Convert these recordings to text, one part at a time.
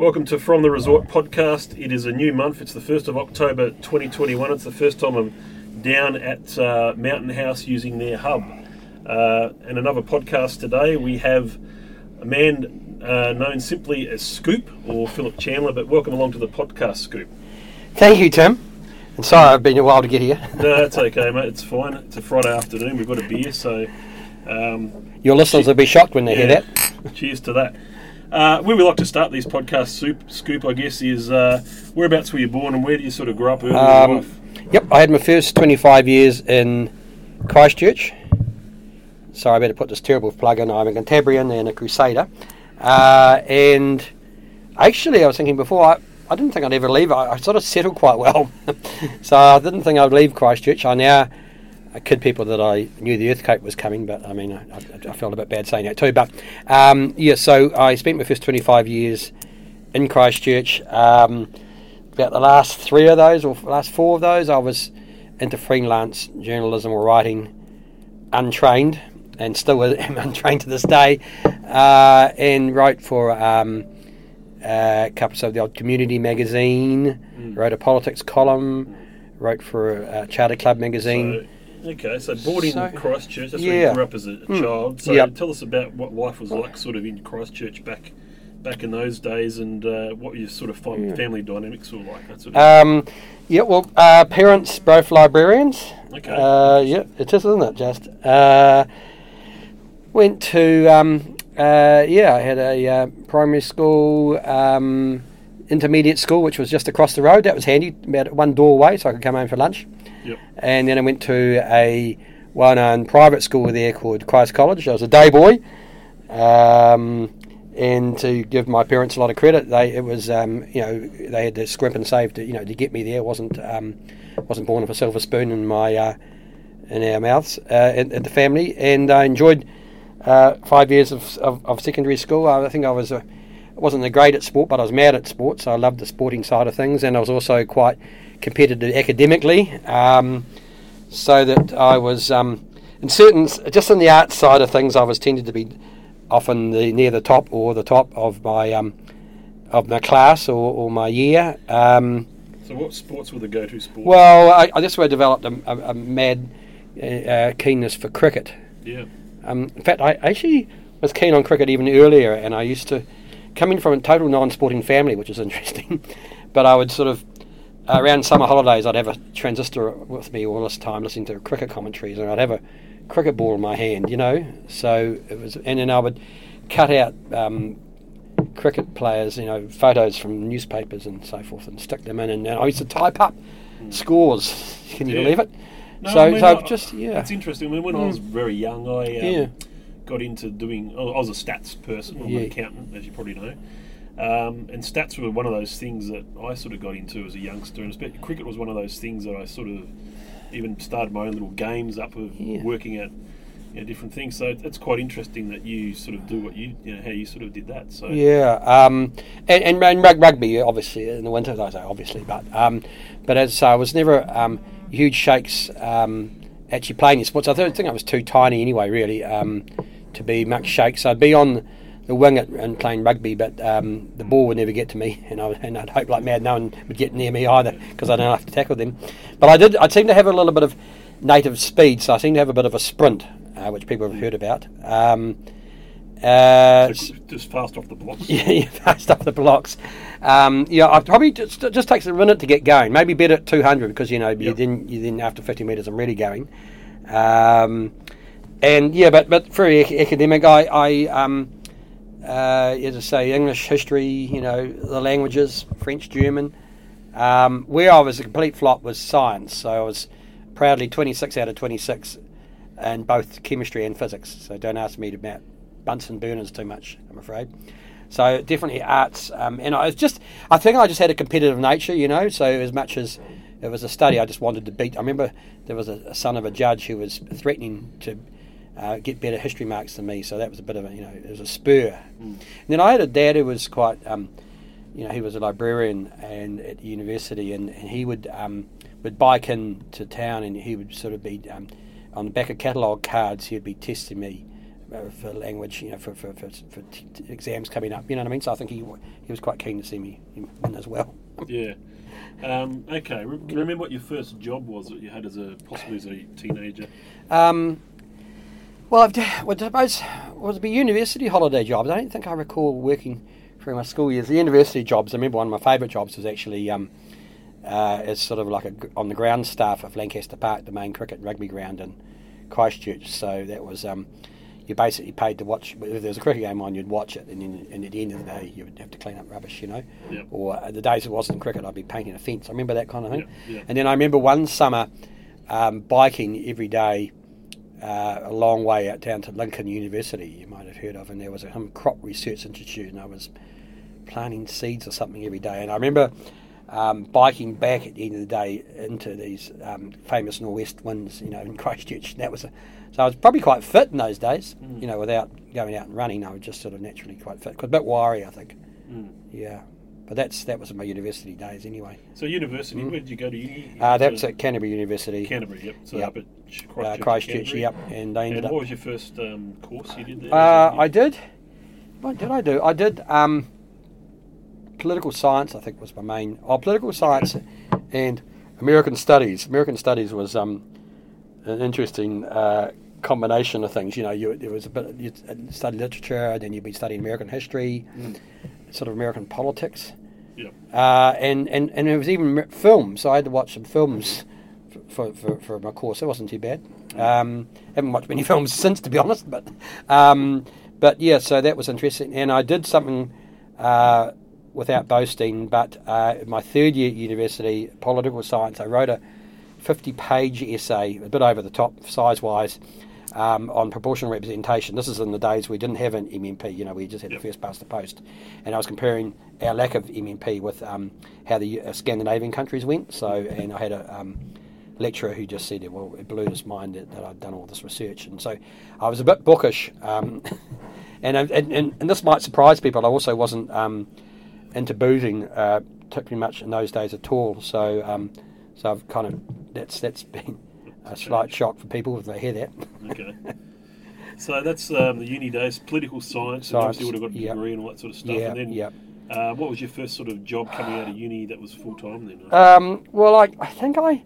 Welcome to From the Resort podcast. It is a new month. It's the 1st of October 2021. It's the first time I'm down at uh, Mountain House using their hub. Uh, and another podcast today, we have a man uh, known simply as Scoop or Philip Chandler, but welcome along to the podcast, Scoop. Thank you, Tim. And sorry I've been a while to get here. No, it's okay, mate. It's fine. It's a Friday afternoon. We've got a beer, so. Um, Your listeners will be shocked when they hear that. Cheers to that. Uh, where we like to start these podcasts, soup, Scoop, I guess, is uh, whereabouts were you born and where do you sort of grow up early in Um, life? Yep, I had my first 25 years in Christchurch. Sorry, I better put this terrible plug in. I'm a Cantabrian and a Crusader. Uh, and actually, I was thinking before, I, I didn't think I'd ever leave. I, I sort of settled quite well. so I didn't think I'd leave Christchurch. I now I kid people that I knew the earthquake was coming, but I mean, I, I, I felt a bit bad saying that too. But um, yeah, so I spent my first 25 years in Christchurch. Um, about the last three of those, or last four of those, I was into freelance journalism or writing, untrained, and still am untrained to this day, uh, and wrote for um, uh, a couple of the old community magazine, Mm. wrote a politics column, wrote for a charter club magazine. So, okay, so born in So- Christchurch, that's where yeah. you grew up as a Hmm. child. So Yep. tell us about what life was like sort of in Christchurch back back in those days and uh, what your sort of fam- Yeah. family dynamics were like. That sort of Um, yeah, well, uh, parents both librarians. Okay. Uh, yeah, it is, isn't it? Just uh, went to um, uh, yeah, I had a uh, primary school, um, intermediate school, which was just across the road. That was handy, about one door away, so I could come home for lunch. And then I went to a well-known private school there called Christ College. I was a day boy. Um, and to give my parents a lot of credit, they it was um, you know they had to scrimp and save to you know to get me there. Wasn't um, wasn't born with a silver spoon in my uh, in our mouths uh, in, in the family, and I enjoyed uh, five years of, of, of secondary school. I think I was a, wasn't a great at sport, but I was mad at sport, so I loved the sporting side of things, and I was also quite competitive academically. Um, so that I was um, in certain just in the art side of things, I was tended to be often the near the top or the top of my um, of my class or, or my year. Um, So what sports were the go-to sports? well, I, I just where I developed a, a, a mad uh, uh, keenness for cricket. yeah. Um, in fact, I actually was keen on cricket even earlier, and I used to, coming from a total non-sporting family, which is interesting, but I would sort of, around summer holidays, I'd have a transistor with me all this time listening to cricket commentaries, and I'd have a cricket ball in my hand, you know. So it was, and then I would cut out um, cricket players, you know, photos from newspapers and so forth, and stick them in, and, I used to type up scores. Can you Yeah. believe it? No, so, I mean, so I- just yeah. It's interesting. I when I Mm. was very young, I um, Yeah. got into doing. I was a stats person. I'm Yeah. an accountant, as you probably know. Um, and stats were one of those things that I sort of got into as a youngster. And cricket was one of those things that I sort of even started my own little games up of Yeah. working at you know, different things. So it's quite interesting that you sort of do what you, you know, how you sort of did that. So Yeah, um, and, and, and rugby, obviously, in the winter, I say obviously, but um, but as I was never um, huge shakes um, actually playing in sports. I th- think I was too tiny anyway, really, um, to be much shakes. I'd be on the wing at, and playing rugby, but um, the ball would never get to me, and, I, would- and I'd hope like mad no one would get near me either because I don't have to tackle them. But I did. I seem to have a little bit of native speed, so I seem to have a bit of a sprint, uh, which people have heard about. Um, uh, So just fast off the blocks. yeah, fast up the blocks. Um, yeah, I probably just it just takes a minute to get going. Maybe better at two hundred because you know you then you then after fifty meters I'm really going. Um, and yeah, but but for academic, I, I um, uh, as I say, English, history, you know, the languages, French, German. Um, where I was a complete flop was science, so I was proudly twenty six out of twenty six, in both chemistry and physics. So don't ask me about Bunsen burners too much. I'm afraid. So definitely arts, um, and I was just, I think I just had a competitive nature, you know. So as much as it was a study, I just wanted to beat. I remember there was a, a son of a judge who was threatening to uh, get better history marks than me, so that was a bit of a, you know, it was a spur. And then I had a dad who was quite, um, you know, he was a librarian and at university, and, and he would um, would bike in to town, and he would sort of be um, on the back of catalogue cards. He'd be testing me uh, for language, you know, for for, for, for t- t- exams coming up. You know what I mean? So I think he he was quite keen to see me win as well. Yeah. Um, okay. Re- can you remember what your first job was that you had as a possibly as a teenager? Um, well, I've, well, I suppose was it be university holiday jobs? I don't think I recall working through my school years. The university jobs. I remember one of my favourite jobs was actually um, uh, as sort of like a, on the ground staff of Lancaster Park, the main cricket and rugby ground in Christchurch. So that was um, you basically paid to watch. If there was a cricket game on, you'd watch it, and, then, and at the end of the day, you would have to clean up rubbish, you know. Yep. Or uh, the days it wasn't cricket, I'd be painting a fence. I remember that kind of thing. Yep, yep. And then I remember one summer um, biking every day uh, a long way out down to Lincoln University, you might have heard of, and there was a um, crop research institute, and I was planting seeds or something every day. And I remember um, biking back at the end of the day into these um, famous northwest winds, you know, in Christchurch. And that was a, so I was probably quite fit in those days, you know, without going out and running. I was just sort of naturally quite fit, a bit wiry, I think. Mm. Yeah, but that's that was my university days anyway. So university, where did you go to uni? Uh, that's at Canterbury University, Canterbury. Yep. So Yep. up at Ch- uh, Christchurch. Christchurch. Yep, and I ended And up. what was your first um, course you did there? Uh, I did. What did I do? I did um, political science. I think was my main. Oh, political science and American studies. American studies was um, an interesting uh, combination of things. You know, you there was a bit you study literature, then you'd be studying American history, sort of American politics, Uh, and and and it was even film. So I had to watch some films for for, for my course. It wasn't too bad. Um, haven't watched many films since, to be honest. But um, but yeah, so that was interesting. And I did something uh, without boasting. But uh, my third year at university, political science, I wrote a fifty-page essay, a bit over the top size-wise. Um, on proportional representation. This is in the days we didn't have an MMP, you know, we just had Yep. the first past the post. And I was comparing our lack of MMP with um, how the uh, Scandinavian countries went. So, and I had a um, lecturer who just said, well, it blew his mind that, that I'd done all this research. And so I was a bit bookish. Um, and, and, and, and this might surprise people. I also wasn't um, into boozing uh, particularly much in those days at all. So, um, so I've kind of, that's, that's been a slight shock for people if they hear that. Okay. So that's um, the uni days, political science. and obviously, you would have got a Science, degree and all that sort of stuff. Yeah, and then, yeah. uh, what was your first sort of job coming out of uni that was full time then? Um, well, I, I think I,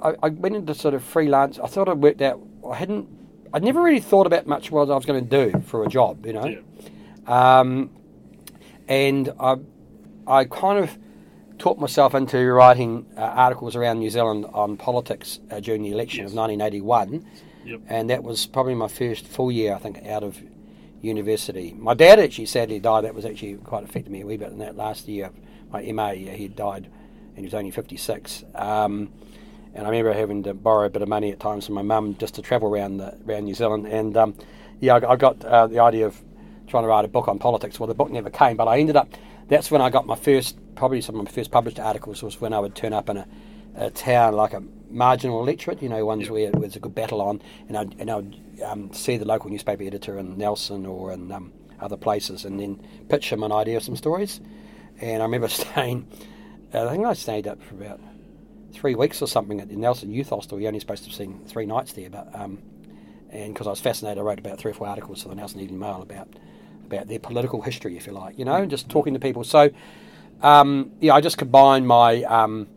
I, I went into sort of freelance. I thought I worked out. I hadn't. I'd never really thought about much what I was going to do for a job, you know. yeah. Um, and I, I kind of taught myself into writing uh, articles around New Zealand on politics uh, during the election Yes. of 1981, Yep. and that was probably my first full year, I think, out of university. My dad actually sadly died. That was actually quite affected me a wee bit in that last year of my MA. year. He died, and he was only 56. Um, and I remember having to borrow a bit of money at times from my mum just to travel around the, around New Zealand. And um, yeah, I, I got uh, the idea of trying to write a book on politics. Well, the book never came, but I ended up. That's when I got my first, probably some of my first published articles was when I would turn up in a, a town like a marginal electorate, you know, ones where, where there's a good battle on, and I'd, and I'd um, see the local newspaper editor in Nelson or in um, other places, and then pitch him an idea of some stories. And I remember staying, I think I stayed up for about three weeks or something at the Nelson Youth Hostel. You're only supposed to have seen three nights there, but um, and because I was fascinated, I wrote about three or four articles for the Nelson Evening Mail about about their political history, if you like, you know, and just talking to people. So, um, yeah, I just combined my, um,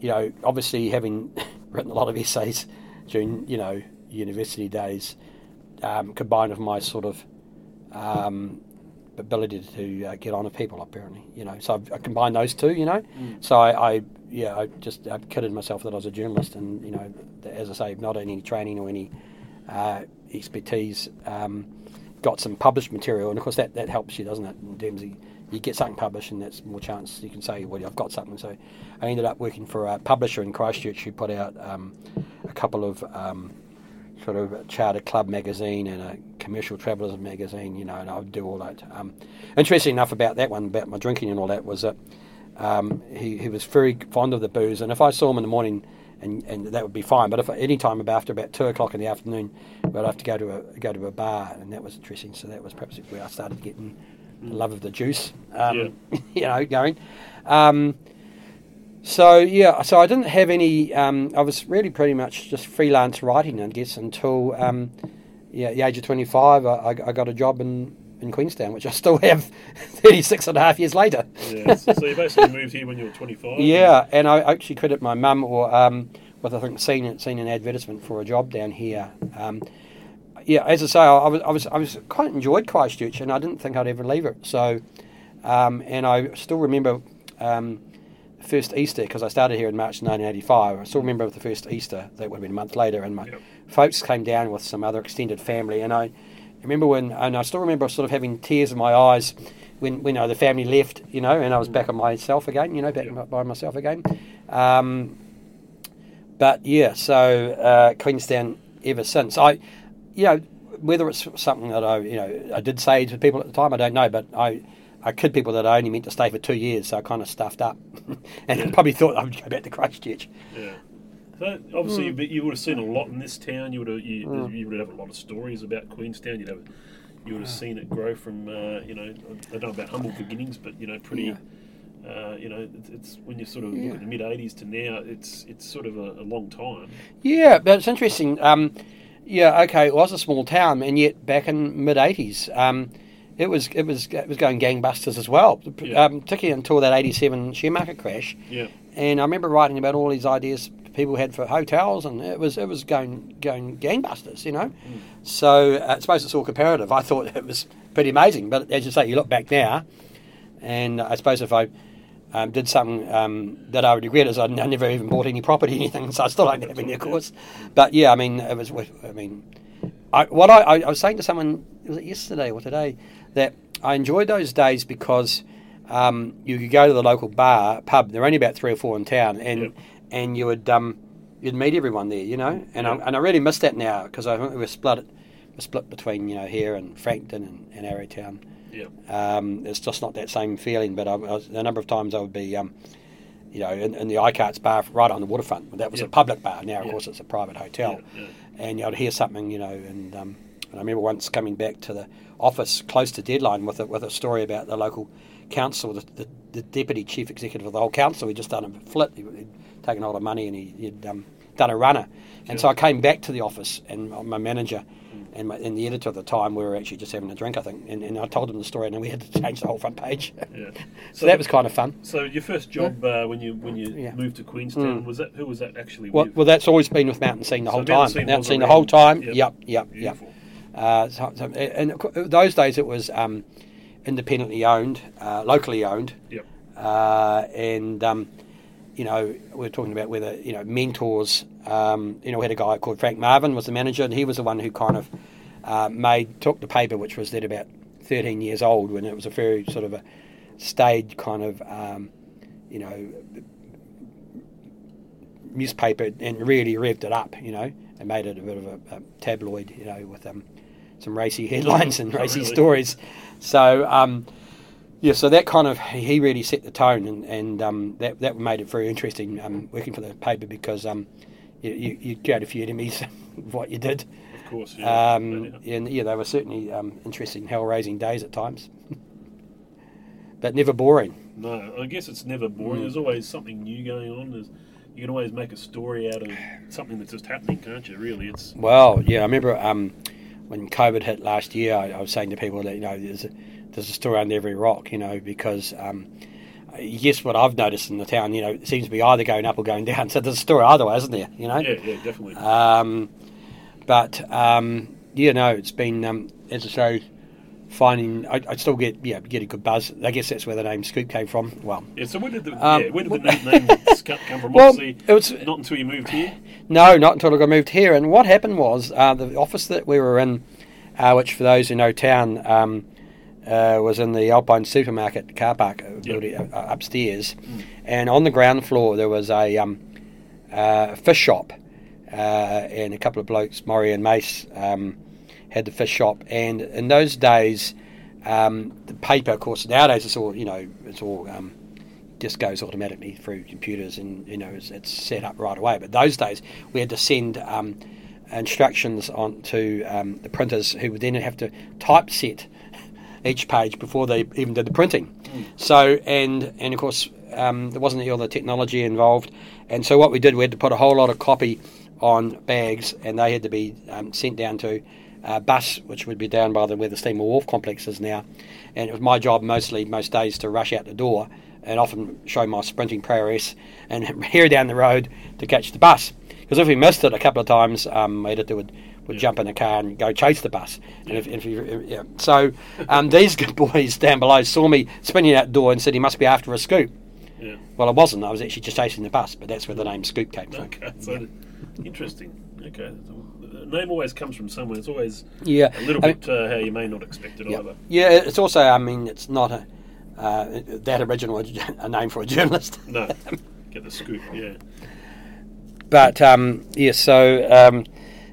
you know, obviously having written a lot of essays during, you know, university days, um, combined with my sort of um, ability to uh, get on with people, apparently, you know. So I've, I combined those two, you know. So I, I, yeah, I just I kidded myself that I was a journalist, and you know, as I say, not any training or any uh, expertise. Um, got some published material, and of course that, that helps you, doesn't it? Of you get something published, and that's more chance you can say, well, I've got something. So I ended up working for a publisher in Christchurch who put out um, a couple of um, sort of charter club magazine and a commercial travellers magazine, you know, and I would do all that. Um, interesting enough about that one, about my drinking and all that, was that um, he, he was very fond of the booze, and if I saw him in the morning, and, and that would be fine. But if any time about after about two o'clock in the afternoon, we'd have to go to a go to a bar, and that was interesting. So that was perhaps where I started getting the love of the juice, um, you know, going. Um, so yeah, so I didn't have any. Um, I was really pretty much just freelance writing, I guess, until um, yeah, the age of 25, I, I I got a job in, in Queenstown, which I still have 36 and a half years later. Yeah. so, so you basically moved here when you were 25. Yeah, and I actually credit my mum or um, with I think seeing seen an advertisement for a job down here. Um, yeah, as I say, I, I was I was I was quite enjoyed Christchurch, and I didn't think I'd ever leave it. So, um, and I still remember um, first Easter because I started here in March 1985. I still remember the first Easter that would have been a month later, and my Yep. folks came down with some other extended family, and I remember when, and I still remember sort of having tears in my eyes when when you know, the family left, you know, and I was back on myself again, you know, back Yeah. by myself again. Um, but yeah, so uh, Queenstown ever since. I, you know, whether it's something that I, you know, I did say to people at the time, I don't know, but I. I kid people that I only meant to stay for two years, so I kind of stuffed up, and Yeah. probably thought I would go back to Christchurch. Yeah. So obviously, Hmm. you, would have seen a lot in this town. You would have you, Mm. you would have a lot of stories about Queenstown. You'd have you would have seen it grow from uh, you know I don't know about humble beginnings, but you know pretty. Uh, you know, it's, it's when you sort of Yeah. look at the mid '80s to now, it's it's sort of a, a long time. Yeah, but it's interesting. Um, yeah, okay, it was a small town, and yet back in mid '80s, um, it was it was it was going gangbusters as well. Yeah. Um, particularly until that '87 share market crash. Yeah, And I remember writing about all these ideas people had for hotels, and it was it was going going gangbusters, you know. So uh, I suppose it's all comparative. I thought it was pretty amazing, but as you say, you look back now, and I suppose if I um, did something um, that I would regret is I, n- I never even bought any property, anything, so I still don't have any, of course. But yeah, I mean, it was. I mean, I, what I, I, I was saying to someone was it yesterday or today that I enjoyed those days because um, you could go to the local bar pub. There are only about three or four in town, and Yep. And you would um, you'd meet everyone there, you know. And Yep. I, and I really miss that now because I were split we're split between you know here and Frankton and, and Arrowtown. yeah, Um, it's just not that same feeling. But I, I was, a number of times I would be, um, you know, in, in the Eichardt's bar right on the waterfront. That was Yeah. a public bar. Now, of Yeah. course, it's a private hotel. Yeah, yeah. And you'd hear something, you know, and, um, and I remember once coming back to the office close to deadline with a, with a story about the local council, the, the, the deputy chief executive of the whole council. He'd just done a flit. He'd taken a lot of money and he, he'd um, done a runner. And so I came back to the office and my manager and, my, and the editor at the time, we were actually just having a drink, I think. And, and I told him the story and then we had to change the whole front page. yeah. so that was kind of fun. So your first job uh, when you when you Yeah. moved to Queenstown Mm. was that who was that actually Well, with? well, that's always been with Mountain Scene the So whole Mountain time. Scene Mountain Scene the whole time. Yep. Yep, yep, yep. Uh, so, so, and those days it was um, independently owned, uh, locally owned, Yep. uh, and um, you know we are talking about whether you know mentors. Um, you know, we had a guy called Frank Marvin was the manager, and he was the one who kind of uh, made took the paper, which was then about 13 years old, when it was a very sort of a stage kind of um, you know newspaper, and really revved it up. You know, and made it a bit of a, a tabloid. You know, with um, some racy headlines and racy really? stories. So. Yeah, so that kind of he really set the tone, and and um, that that made it very interesting um, working for the paper because um, you, you you get a few enemies of what you did, Of course. Yeah. um, and yeah, they were certainly um, interesting, hell raising days at times, but never boring. No, I guess it's never boring. Mm. There's always something new going on. There's, you can always make a story out of something that's just happening, can't you? Really, it's Well, yeah, I remember um, when COVID hit last year, I, I was saying to people that you know there's a, there's a story under every rock, you know, because um, yes, what I've noticed in the town, you know, it seems to be either going up or going down. So there's a story either way, isn't there? You know. yeah, yeah, definitely. Um, but um, yeah, no, it's been um, as I say, finding. I, I still get yeah get a good buzz. I guess that's where the name Scoop came from. Well, yeah. So where did the um, yeah, where did the name name Scoop come from? well, Obviously, it was not until you moved here. no, not until I got moved here. And what happened was uh, the office that we were in, uh, which for those who know town. Um, uh, was in the Alpine supermarket car park uh, building uh, upstairs, and on the ground floor there was a um, uh, fish shop, uh, and a couple of blokes, Maury and Mace, um, had the fish shop. And in those days, um, the paper, of course, nowadays it's all you know, it's all um, just goes automatically through computers, and you know, it's, it's set up right away. But those days, we had to send. Um, instructions on to um, the printers who would then have to typeset each page before they even did the printing. So and and of course um, there wasn't all the technology involved, and so what we did we had to put a whole lot of copy on bags, and they had to be um, sent down to uh, bus, which would be down by the where the Steamer Wharf complex is now, and it was my job mostly most days to rush out the door and often show my sprinting prowess and hear down the road to catch the bus. Because if we missed it a couple of times, um, my editor would, would Yeah. jump in the car and go chase the bus. And if, if you, yeah. So um, these good boys down below saw me spinning out the door and said he must be after a scoop. Yeah. Well, I wasn't. I was actually just chasing the bus, but that's where the name Scoop came from. Okay. So interesting. Okay. The name always comes from somewhere. It's always Yeah, a little I mean- bit uh, how you may not expect it Yeah, either. yeah. It's also, I mean, it's not a, uh, that original a name for a journalist. No. Get the scoop. Yeah. But um, yeah, so um,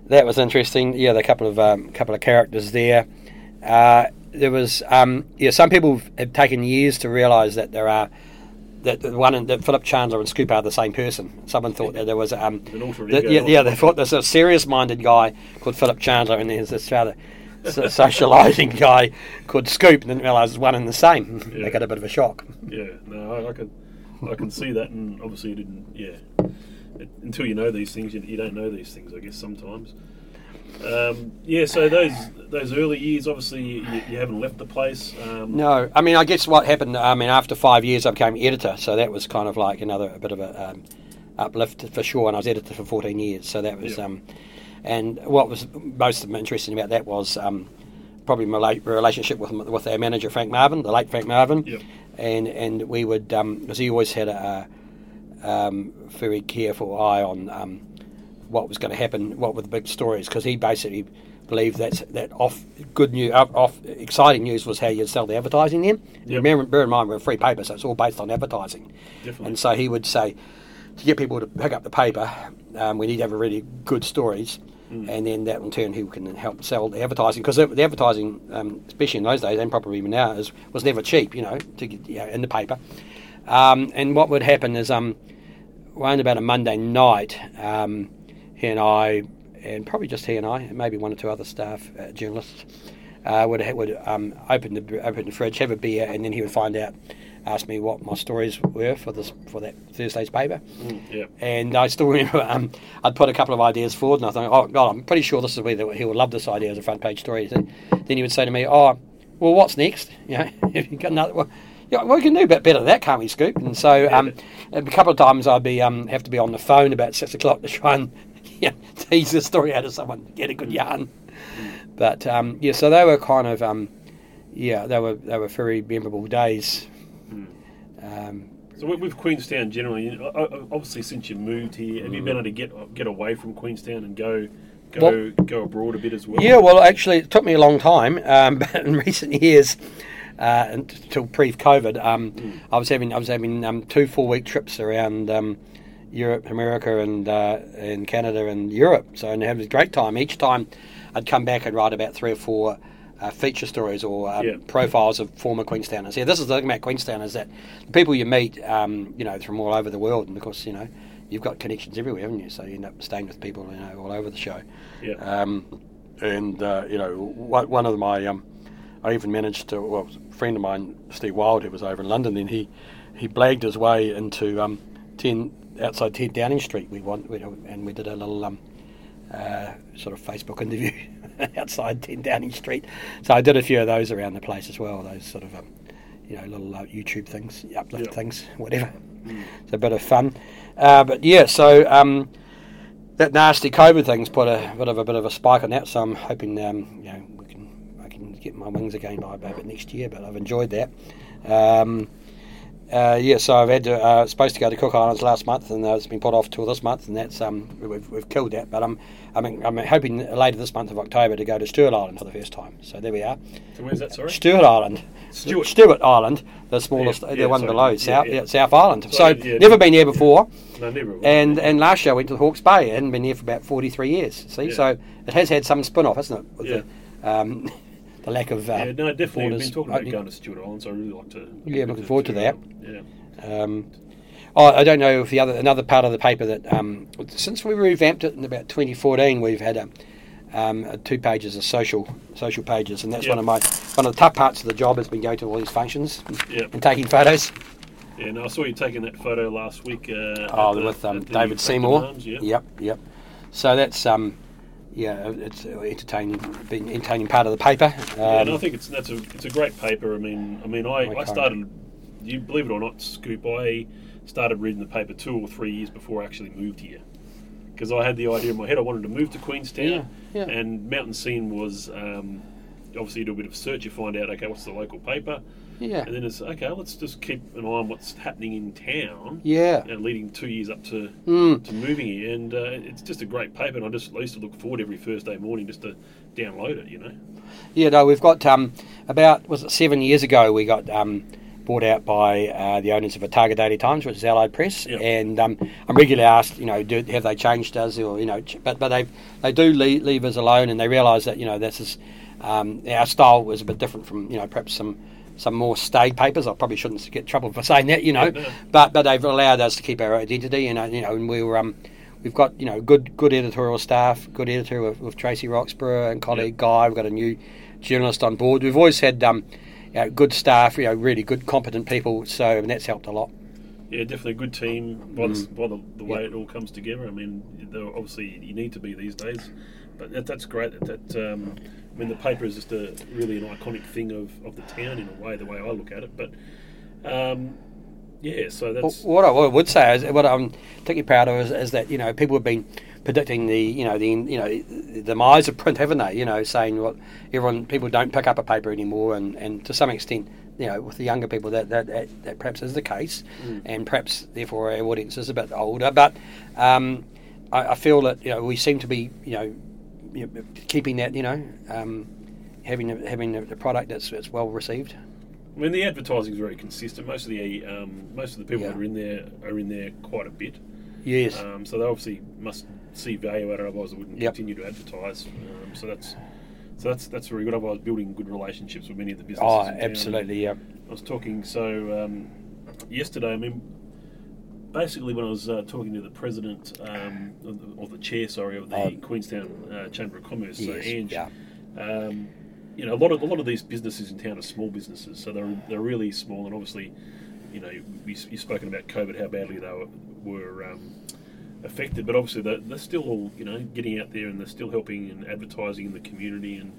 that was interesting. Yeah, the couple of um, couple of characters there. Uh, there was um, yeah, some people have taken years to realise that there are that the one that Philip Chandler and Scoop are the same person. Someone thought that there was um, An alter that- ego. yeah, yeah, they thought there's a serious-minded guy called Philip Chandler, and there's this rather socialising guy called Scoop, and didn't realise it's one and the same. Yeah. They got a bit of a shock. Yeah, no, I, I can, I can see that, and obviously you didn't. Yeah, it, until you know these things, you, you don't know these things. I guess sometimes. Um, yeah, so those those early years, obviously you, you haven't left the place. Um, No, I mean, I guess what happened. I mean, after five years, I became editor, so that was kind of like another a bit of a um, uplift for sure. And I was editor for fourteen years, so that was. Um, and what was most interesting about that was um, probably my late relationship with with our manager Frank Marvin, the late Frank Marvin, Yep. and and we would because he always had a, um, very careful eye on um, what was going to happen, what were the big stories, because he basically believed that that off good news, off, off exciting news was how you sell the advertising. Then Yep. remember, bear in mind we're a free paper, so it's all based on advertising. Definitely. And so he would say to get people to pick up the paper, um, we need to have a really good stories. Mm. And then that in turn, who can help sell the advertising? Because the the advertising, um, especially in those days, and probably even now, is, was never cheap. You know, to get you know, in the paper. Um, and what would happen is, um, around about a Monday night, um, he and I, and probably just he and I, and maybe one or two other staff uh, journalists, uh, would would um, open the open the fridge, have a beer, and then he would find out, ask me what my stories were for this for that Thursday's paper. Mm, yeah. And I still remember um, I'd put a couple of ideas forward, and I thought, oh God, I'm pretty sure this is where he would love this idea as a front page story. Then he would say to me, oh, well, what's next? You know, if you got another. Well, yeah, well, we can do a bit better than that, can't we, Scoop? And so um, a couple of times I'd be um, have to be on the phone about six o'clock to try and yeah, tease the story out of someone, get a good yarn. But um, yeah, so they were kind of um, yeah, they were they were very memorable days. Um, So with, Queenstown generally, you know, o- o- obviously since you moved here, have you been able to get get away from Queenstown and go go go abroad a bit as well? Yeah, well, actually, it took me a long time, um, but in recent years, uh, until pre-COVID, um, I was having I was having um, two four-week trips around um, Europe, America, and uh, and Canada and Europe. So and having a great time. Each time, I'd come back and write about three or four. Uh, feature stories or um, Yeah. profiles of former Queenstowners. Yeah, this is the thing about Queenstown is that the people you meet, um, you know, from all over the world, and of course, you know, you've got connections everywhere, haven't you? So you end up staying with people, you know, all over the show. Yeah. Um, and uh, you know, one one of my, um, I even managed to. Well, a friend of mine, Steve Wild, who was over in London, then he he blagged his way into um, ten outside ten Downing Street. We want, we, and we did a little um, uh, sort of Facebook interview outside ten Downing Street. So I did a few of those around the place as well. Those sort of um, you know little uh, YouTube things, uplift Yeah. things, whatever. It's a bit of fun. Uh, but yeah, so. Um, that nasty COVID thing's put a bit of a bit of a spike on that. So I'm hoping, um, you know, we can I can get my wings again by about next year. But I've enjoyed that. Um, uh, yeah, so I've had to, uh, supposed to go to Cook Islands last month, and uh, it's been put off till this month, and that's um, we've, we've killed that. But I'm I'm I'm hoping later this month of October to go to Stewart Island for the first time. So there we are, So where's that? Sorry. Stewart Island, Stewart. Stewart Island, the smallest, Yeah, the yeah, one sorry. below Yeah, South yeah. South Island. So Sorry, never been there before. No, never. And and last year I went to Hawke's Bay. I hadn't been there for about forty three years. See, so it has had some spin off, hasn't it? Yeah. the, um, the lack of uh, yeah, no, definitely. We've borders been talking about going to Stewart Island, so I really like to. Yeah, looking forward to that. Yeah. Um, oh, I don't know if the other another part of the paper that um, since we revamped it in about 2014, we've had a, um, two pages of social social pages, and that's Yeah. one of my one of the tough parts of the job has been going to all these functions Yeah. and taking photos. Yeah, no, I saw you taking that photo last week. Uh, Oh, the- with um, David Seymour. Arms, yeah. Yep, yep. So that's um, yeah, it's entertaining, been entertaining part of the paper. Um, yeah, and I think it's that's a it's a great paper. I mean, I mean, I, I started. You believe it or not, Scoop. I started reading the paper two or three years before I actually moved here, because I had the idea in my head I wanted to move to Queenstown, Yeah, yeah. and Mountain Scene was. Um, Obviously, you do a bit of search, you find out, okay, what's the local paper? Yeah, And then it's, okay, let's just keep an eye on what's happening in town. yeah, And leading two years up to Mm. to moving here, and uh, it's just a great paper. And I just I used to look forward every Thursday morning just to download it. You know, yeah. No, we've got um, about was it seven years ago we got um, bought out by uh, the owners of Otago Daily Times, which is Allied Press, Yeah. and um, I'm regularly asked, you know, do, have they changed us or you know, ch- but but they they do leave, leave us alone, and they realise that you know this is um, our style was a bit different from you know perhaps some. Some more staid papers. I probably shouldn't get in trouble for saying that, you know, but but they've allowed us to keep our identity, and uh, you know, and we were um, we've got you know good good editorial staff, good editor with, with Tracy Roxburgh and colleague Guy. We've got a new journalist on board. We've always had um, you know, good staff, you know, really good competent people. So and that's helped a lot. yeah, definitely a good team by, the, by the, the way it all comes together. I mean, obviously you need to be these days, but that, that's great. That, that um, I mean, the paper is just a really an iconic thing of, of the town in a way, the way I look at it. But um, yeah, so that's what I what I would say is what I'm particularly proud of is, is that you know people have been predicting the you know the you know the demise of print, haven't they? You know, saying what everyone people don't pick up a paper anymore, and, and to some extent, you know, with the younger people that that, that, that perhaps is the case, and perhaps therefore our audience is a bit older. But um, I, I feel that you know we seem to be you know, you know keeping that you know um, having a- having a, product that's, that's well received. I mean, the advertising is very consistent. Most of the um, most of the people Yeah. that are in there are in there quite a bit. Yes. Um, so they obviously must see value out of it, otherwise they wouldn't Yep. continue to advertise. Um, so that's so that's that's very good. Otherwise, building good relationships with many of the businesses. oh, absolutely. Yeah. I was talking so um, yesterday. I mean, basically when I was uh, talking to the president um, or the- or the chair, sorry, of the Oh. Queenstown uh, Chamber of Commerce, so Yes. Ange. Yeah. Um, you know, a lot of a lot of these businesses in town are small businesses, so they're they're really small, and obviously, you know, we, you've spoken about COVID, how badly they were, were um, affected, but obviously they're, they're still all you know getting out there and they're still helping and advertising in the community and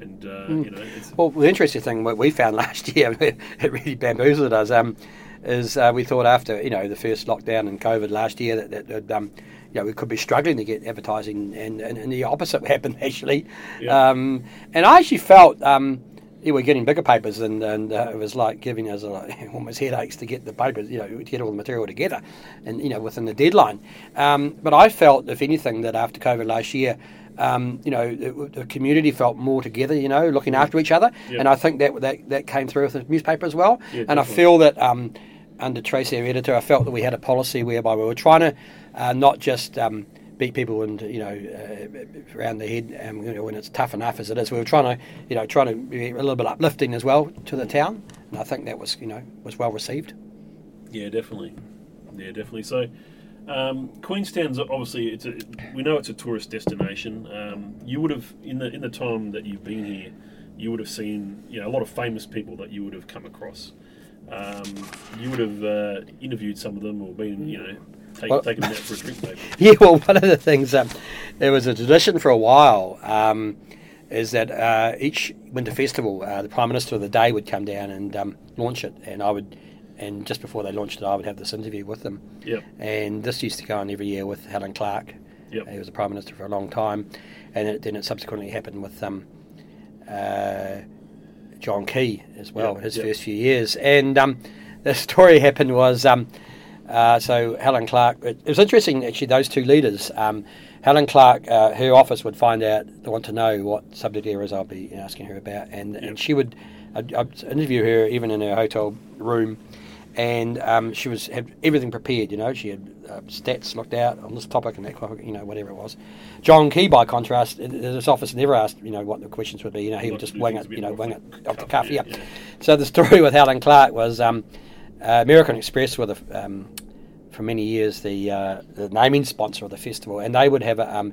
and uh, you know, it's, Well, the interesting thing what we found last year, it really bamboozled us, um, is uh, we thought after you know the first lockdown and COVID last year that, that, that um, you know we could be struggling to get advertising, and, and, and the opposite happened actually. Yeah. Um, and I actually felt um, yeah, we're getting bigger papers, and, and uh, it was like giving us almost headaches to get the papers, you know, to get all the material together, and you know within the deadline. Um, but I felt, if anything, that after COVID last year. Um, you know, it, the community felt more together. You know, looking after each other, Yeah. and I think that that, that came through with the newspaper as well. Yeah, and I feel that um, under Tracy, our editor, I felt that we had a policy whereby we were trying to uh, not just um, beat people and you know uh, around the head um, you know, when it's tough enough as it is. We were trying to you know trying to be a little bit uplifting as well to the town, and I think that was you know was well received. Yeah, definitely. Yeah, definitely. So, um, Queenstown's obviously it's a, we know it's a tourist destination. Um, you would have in the in the time that you've been here, you would have seen you know a lot of famous people that you would have come across. Um, you would have uh, interviewed some of them or been you know take, Well- taken them out for a drink maybe. Yeah, well, one of the things um, there was a tradition for a while um, is that uh, each winter festival, uh, the prime minister of the day would come down and um, launch it, and I would, and just before they launched it, I would have this interview with them. Yep. And this used to go on every year with Helen Clark. Yep. He was the prime minister for a long time, and it, then it subsequently happened with um, uh, John Key as well Yep, his yep. first few years. And um, the story happened was um, uh, so Helen Clark. It, it was interesting actually. Those two leaders, um, Helen Clark, uh, her office would find out, they want to know what subject areas I'll be asking her about, and and she would I'd, I'd interview her even in her hotel room. And um, she was had everything prepared, you know. She had uh, stats looked out on this topic and that topic, you know, whatever it was. John Key, by contrast, his office never asked, you know, what the questions would be. You know, he would just wing it, you know, wing it off the cuff, cuff. yeah, Yeah. yeah. So the story with Helen Clark was um, uh, American Express were the um, for many years the uh, the naming sponsor of the festival, and they would have a, um,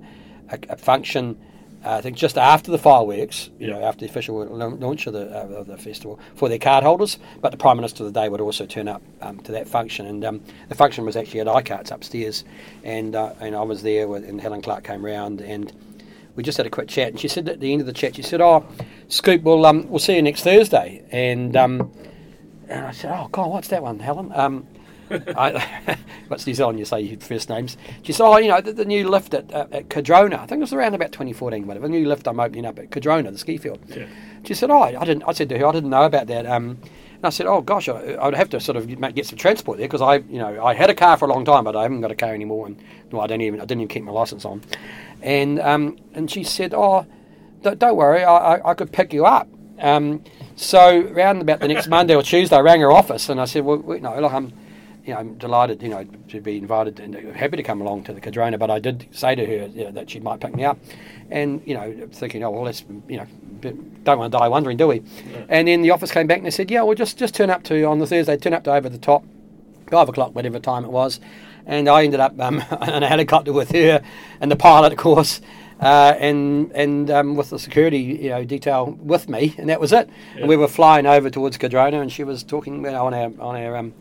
a, a function. Uh, I think just after the fireworks, you know, after the official launch of the uh, of the festival for their card holders, but the Prime Minister of the day would also turn up um, to that function, and um, the function was actually at Eichardt's upstairs, and uh, and I was there, with, and Helen Clark came round, and we just had a quick chat, and she said at the end of the chat, she said, "Oh, Scoop, we'll um, we'll see you next Thursday." And um, and I said, "Oh God, what's that one, Helen?" Um, I, what's New Zealand? You say your first names. She said, "Oh, you know, the, the new lift at, uh, at Cardrona. I think it was around about 2014, whatever. The new lift I'm opening up at Cardrona, the ski field." Yeah. She said, "Oh, I didn't." I said to her, "I didn't know about that." Um, and I said, "Oh gosh, I, would have to sort of get some transport there because I, you know, I had a car for a long time, but I haven't got a car anymore, and no, I don't even, I didn't even keep my license on." And um, and she said, "Oh, don't, don't worry, I, I, I could pick you up." Um, so round about the next Monday or Tuesday, I rang her office and I said, "Well, you know, look, I'm." You know, I'm delighted, you know, to be invited and happy to come along to the Cardrona. But I did say to her you know, that she might pick me up, and you know, thinking, oh well, let's you know, don't want to die wondering, do we? Yeah. And then the office came back and they said, yeah, well, just just turn up to on the Thursday, turn up to over the top, five o'clock, whatever time it was. And I ended up um, on a helicopter with her and the pilot, of course, uh, and and um, with the security you know detail with me, and that was it. Yeah. And we were flying over towards Cardrona, and she was talking you know, on our on our um,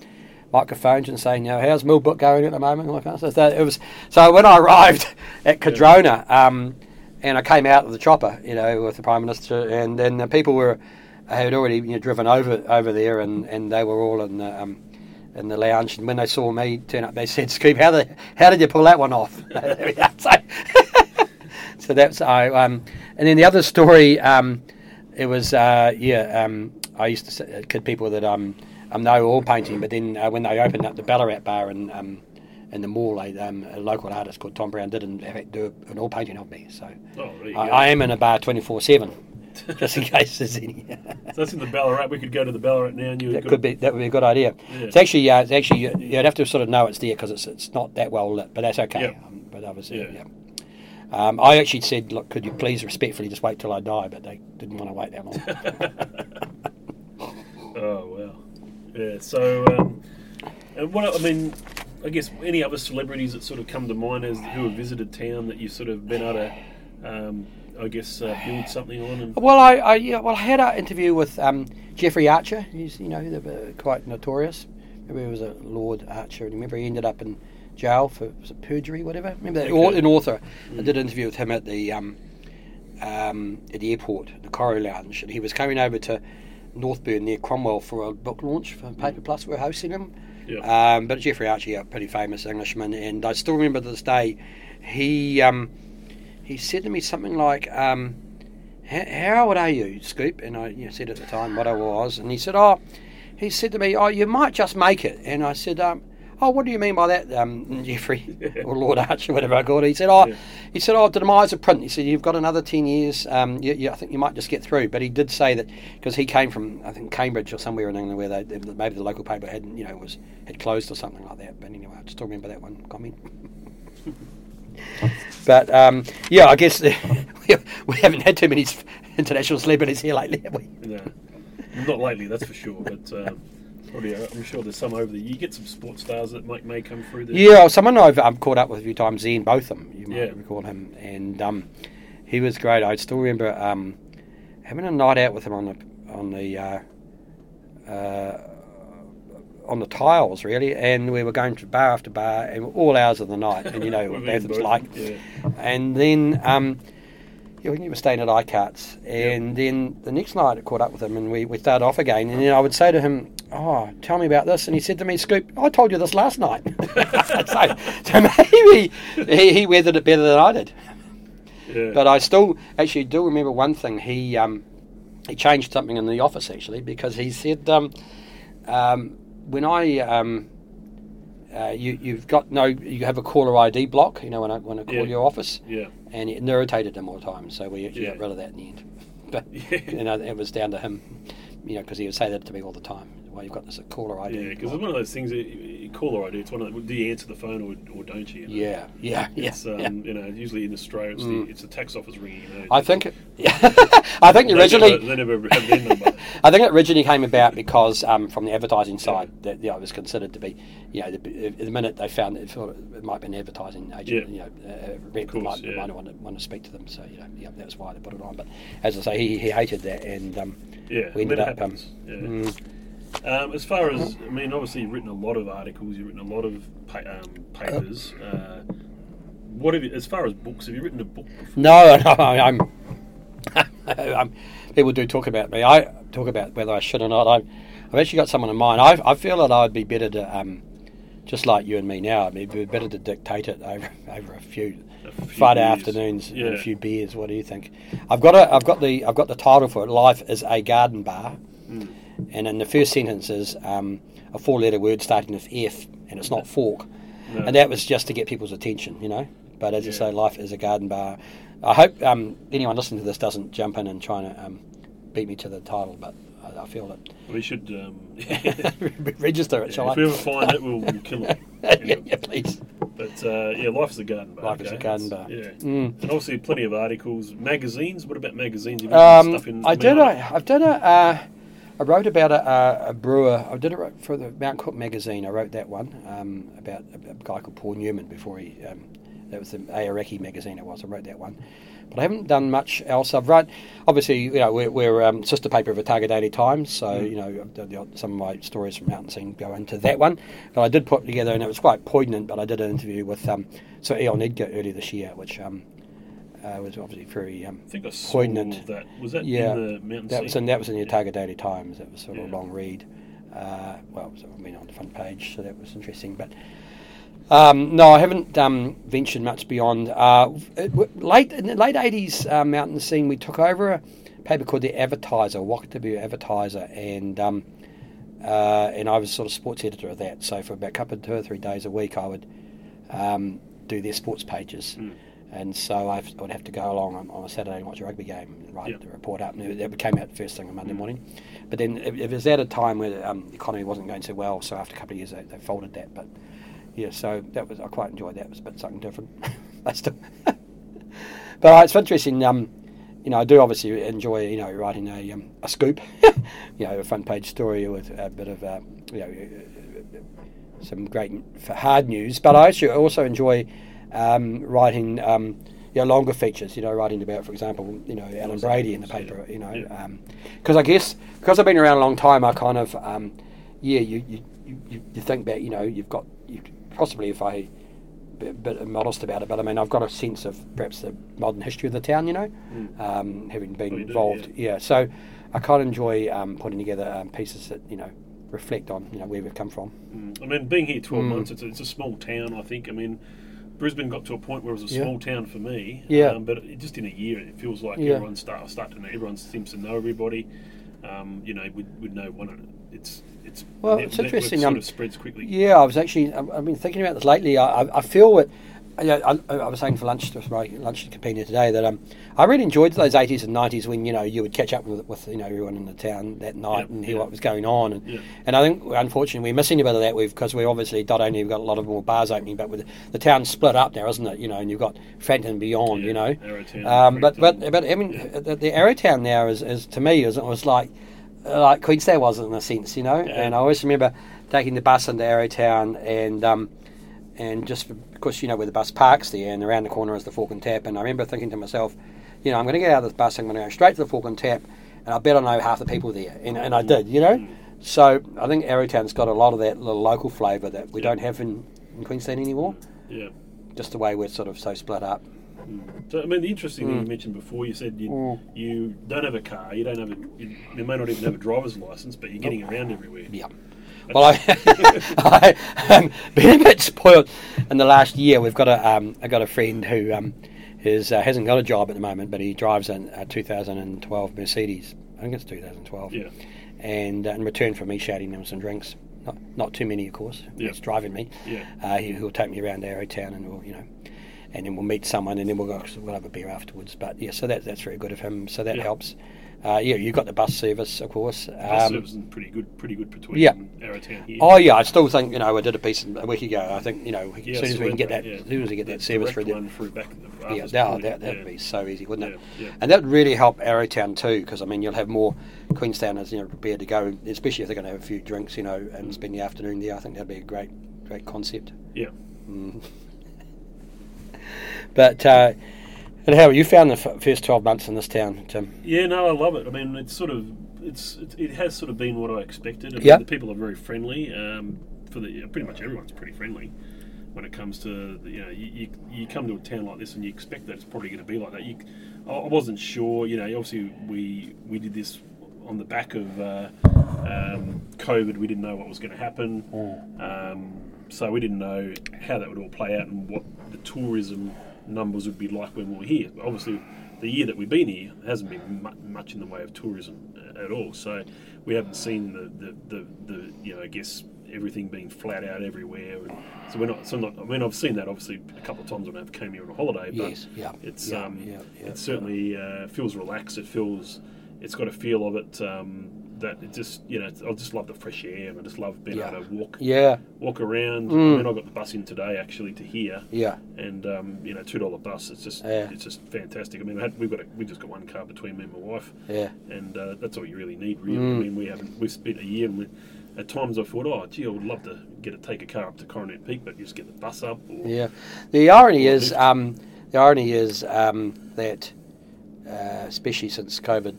microphones and saying, you know, how's Millbrook going at the moment? and all that kind of stuff. So it was so when I arrived at Cardrona, um, and I came out of the chopper, you know, with the prime minister, and then the people were had already you know, driven over over there, and, and they were all in the um, in the lounge. And when they saw me turn up, they said, "Scoop, how the how did you pull that one off?" so, so that's I. Um, and then the other story, um, it was uh, yeah. Um, I used to say, kid people that um, um know all painting, but then uh, when they opened up the Ballarat bar and um, in the mall, they, um, a local artist called Tom Brown did in fact do an all painting of me. So Oh, I. I am in a bar twenty four seven, just in case there's any. So that's in the Ballarat. We could go to the Ballarat now, and you That could be that would be a good idea. Yeah. It's actually uh, it's actually you- you'd have to sort of know it's there because it's it's not that well lit, but that's okay. Yep. Um, but obviously, Yeah. yeah. Um, I actually said, look, could you please respectfully just wait till I die? But they didn't want to wait that long. Yeah. So, um, and what I mean, I guess any other celebrities that sort of come to mind as who have visited town that you've sort of been able to, um, I guess, uh, build something on. And, well, I, I yeah, well I had an interview with um, Jeffrey Archer. He's you know uh, quite notorious. Remember he was a Lord Archer, and remember he ended up in jail for perjury, whatever. Remember that Okay. an author. I did an interview with him at the um, um, at the airport, the Koru Lounge, and he was coming over to Northburn near Cromwell for a book launch for Paper Plus. We're hosting him. yeah, Um, but Jeffrey Archer, a pretty famous Englishman, and I still remember to this day, he um, he said to me something like, um, "How how old are you, Scoop?" And I you know, said at the time what I was, and he said, "Oh," he said to me, "Oh, you might just make it." And I said, um, "Oh, what do you mean by that, um, Jeffrey or Lord Archer, whatever I called it?" He said, "Oh." Yeah. He said, "Oh, demise of print." He said, "You've got another ten years. Um, you, you, I think you might just get through." But he did say that because he came from, I think, Cambridge or somewhere in England, where they, they- maybe the local paper had, you know, was had closed or something like that. But anyway, I still remember that one comment. but um, yeah, I guess we, we haven't had too many international celebrities here lately, have we? no, not lately, that's for sure. But um, probably, uh, I'm sure there's some over there. You get some sports stars that might may come through there. Yeah, someone I've um, caught up with a few times, Ian Botham, you might Yeah. recall him, and um, he was great. I still remember um, having a night out with him on the on the uh, uh, on the tiles, really, and we were going to bar after bar, and all hours of the night, and you know what With Botham's like. Yeah. And then um, yeah, we were staying at Eichardt's. and then the next night I caught up with him, and we, we started off again. And then I would say to him, "Oh, tell me about this," and he said to me, "Scoop, I told you this last night." so, so maybe he, he weathered it better than I did. Yeah. But I still actually do remember one thing. He um, he changed something in the office actually because he said um, um, when I um, uh, you you've got no you have a caller ID block. You know when I when I call Yeah. your office yeah. and it irritated him all the time. So we actually Yeah. got rid of that in the end. But Yeah. you know, it was down to him, you know, because he would say that to me all the time. Why you've got this caller ID? Yeah, because it's one of those things. that Caller ID. It's one of the, do you answer the phone or, or don't you? you know? yeah, yeah, yeah. It's um, yeah. you know usually in Australia it's, Mm. the, it's the tax office ringing. You know, I think, it, I think they originally, never, they never have their number. I think it originally came about because um, from the advertising side, that you know, it was considered to be, you know, the, the minute they found it, it might be an advertising agent, Yeah. you know, uh, rep course, might, yeah. might want, to, want to speak to them. So you know, yeah, that's why they put it on. But as I say, he, he hated that, and um, Yeah, we ended up. Um. Yeah. mm, Um, as far as I mean, obviously you've written a lot of articles, you've written a lot of pa- um, papers. Uh, what have you, as far as books, have you written a book before? No, no, I'm. I'm people do talk about me. I talk about whether I should or not. I've, I've actually got someone in mind. I, I feel that I'd be better to, um, just like you and me now. It'd be better to dictate it over over a few A few Friday beers. afternoons and Yeah. a few beers. What do you think? I've got a, I've got the, I've got the title for it. Life is a garden bar, Mm. And in the first sentence is um, a four-letter word starting with F, and it's not fork, No. and that was just to get people's attention, you know. But as you say, life is a garden bar. I hope um, anyone listening to this doesn't jump in and try to um, beat me to the title, but I, I feel it. We should. Um, it. Register it, shall if I? we ever find it, we'll, we'll kill it. yeah, yeah, please. But uh, yeah, life is a garden bar. Life is a garden bar. Yeah, Mm. and obviously plenty of articles, magazines. What about magazines? Have you Um, stuff in? I did. I, I've done a. Uh, I wrote about a, a, a brewer. I did it for the Mount Cook magazine. I wrote that one um, about a, a guy called Paul Newman before he. Um, that was the Aoraki magazine. It was. I wrote that one, but I haven't done much else. I've write. Obviously, you know, we're, we're um, sister paper of Otago Daily Times, so Mm. you know, some of my stories from Mountain Scene go into that one. But I did put together, and it was quite poignant. But I did an interview with um, Sir Eion Edgar earlier this year, which um, uh, was obviously very um, I think I saw poignant. that. Was that Yeah, in the Mountain that was in that was in the Otago Daily Times. It was sort of Yeah. a long read. Uh, well, it was, I mean, on the front page, so that was interesting. But um, no, I haven't um, ventured much beyond. Uh, it, late in the late eighties uh, mountain scene, we took over a paper called the Advertiser, Wakatipu Advertiser, and um, uh, and I was sort of sports editor of that. So for about a couple of two or three days a week, I would um, do their sports pages. Mm. And so I would have to go along on, on a Saturday and watch a rugby game and write Yep. the report up. And it, it came out first thing on Monday Mm. morning. But then it, it was at a time where um, the economy wasn't going so well. So after a couple of years, they, they folded that. But yeah, so that was I quite enjoyed that. It was a bit something different. Still, but uh, it's interesting. Um, you know, I do obviously enjoy you know writing a um, a scoop, you know, a front page story with a bit of uh, you know uh, some great hard news. But I actually also enjoy um, writing. Um, you know, longer features, you know, writing about, for example, you know, Alan Brady in the paper, you know, Yeah. because I guess because I've been around a long time, I kind of, um, yeah, you, you, you, you think back, you know, you've got, you, possibly if I, bit, bit modest about it, but I mean, I've got a sense of perhaps the modern history of the town, you know, Mm. um, having been Oh, you do, involved. yeah. so I kind of enjoy um, putting together um, pieces that, you know, reflect on, you know, where we've come from. Mm. I mean, being here 12 Mm. months, it's a, it's a small town, I think. I mean, Brisbane got to a point where it was a Yeah. small town for me. Yeah. Um, but it, just in a year, it feels like Yeah. everyone start, start to know, everyone seems to know everybody. Um, you know, would would know one. It's it's Well, net- it's interesting, Sort um, of spreads quickly. Yeah, I was actually. I've I've been thinking about this lately. I, I, I feel that. Yeah, I, I was saying for lunch with my lunch companion today that um, I really enjoyed those eighties and nineties when you know you would catch up with, with you know everyone in the town that night Yeah, and hear yeah. what was going on. And, Yeah. and I think unfortunately we're missing a bit of that. We've because we obviously not only have got a lot of more bars opening, but with the town split up now, isn't it? You know, and you've got Frankton beyond. Yeah, you know, Arrowtown, um, but but but I mean the, the Arrowtown now is, is to me is was like like Queenstown was in a sense, you know. Yeah. And I always remember taking the bus into Arrowtown and um, and just because you know where the bus parks there, and around the corner is the Fork and Tap. And I remember thinking to myself, you know, I'm going to get out of this bus, I'm going to go straight to the Fork and Tap, and I bet I know half the people there, and, and I did, you know. Mm. So I think Arrowtown's got a lot of that little local flavour that we Yeah. don't have in, in Queenstown anymore. Yeah. Just the way we're sort of so split up. Mm. So I mean, the interesting thing Mm. you mentioned before, you said you Mm. you don't have a car, you don't have a, you, you may not even have a driver's license, but you're getting around everywhere. Yeah. Well, I, I um, been a bit spoiled in the last year. We've got a um, I got a friend who um, is uh, hasn't got a job at the moment, but he drives a, a 2012 Mercedes. I think it's 2012. Yeah. And uh, in return for me shouting him some drinks, not not too many, of course. Yeah. He's driving me. Yeah. Uh, he, he'll take me around Arrowtown, and we'll you know. And then we'll meet someone, and then we'll go. We'll have a beer afterwards. But yeah, so that that's very good of him. So that Yeah. helps. Uh, yeah, you've got the bus service, of course. Bus Um, service is pretty good, pretty good between yeah. Arrowtown here. Oh yeah, I still think you know I did a piece a week ago. I think you know as Yeah, soon as we can get that, Sorrento, as soon as we get that service direct through, one through back the yeah, that, that, that'd yeah. be so easy, wouldn't it? Yeah, yeah. And that would really help Arrowtown too, because I mean you'll have more Queenstowners you know prepared to go, especially if they're going to have a few drinks, you know, and spend the afternoon there. I think that'd be a great great concept. Yeah. Mm. but uh, and how you found the f- first twelve months in this town, Tim? Yeah, no, I love it. I mean, it's sort of it's it, it has sort of been what I expected. I mean, Yeah. the people are very friendly. Um, for the yeah, pretty much everyone's pretty friendly. when it comes to you know you, you, you come to a town like this and you expect that it's probably going to be like that. You, I I wasn't sure. You know, obviously we we did this on the back of uh, um, COVID. We didn't know what was going to happen, um, so we didn't know how that would all play out and what the tourism numbers would be like when we were here. Obviously, the year that we've been here hasn't been much in the way of tourism uh, at all. So we haven't seen the the, the, the you know I guess everything being flat out everywhere. And so we're not. So not. I mean, I've seen that obviously a couple of times when I've came here on a holiday. But Yes, yeah, it's yeah, um, yeah, yeah. it certainly uh, feels relaxed. It feels. It's got a feel of it. Um, that it just you know I just love the fresh air and I just love being Yeah. able to walk Yeah, walk around. Mm. I mean I got the bus in today actually to here yeah, and um, you know two dollar bus. It's just Yeah. it's just fantastic. I mean, had, we've got a, we just got one car between me and my wife, yeah, and uh, that's all you really need. Really, Mm. I mean, we haven't we've spent a year, and we, at times I thought, oh, gee, I would love to get to take a car up to Coronet Peak, but you just get the bus up. Or, yeah. The irony is, um, the irony is um, that, uh, especially since COVID,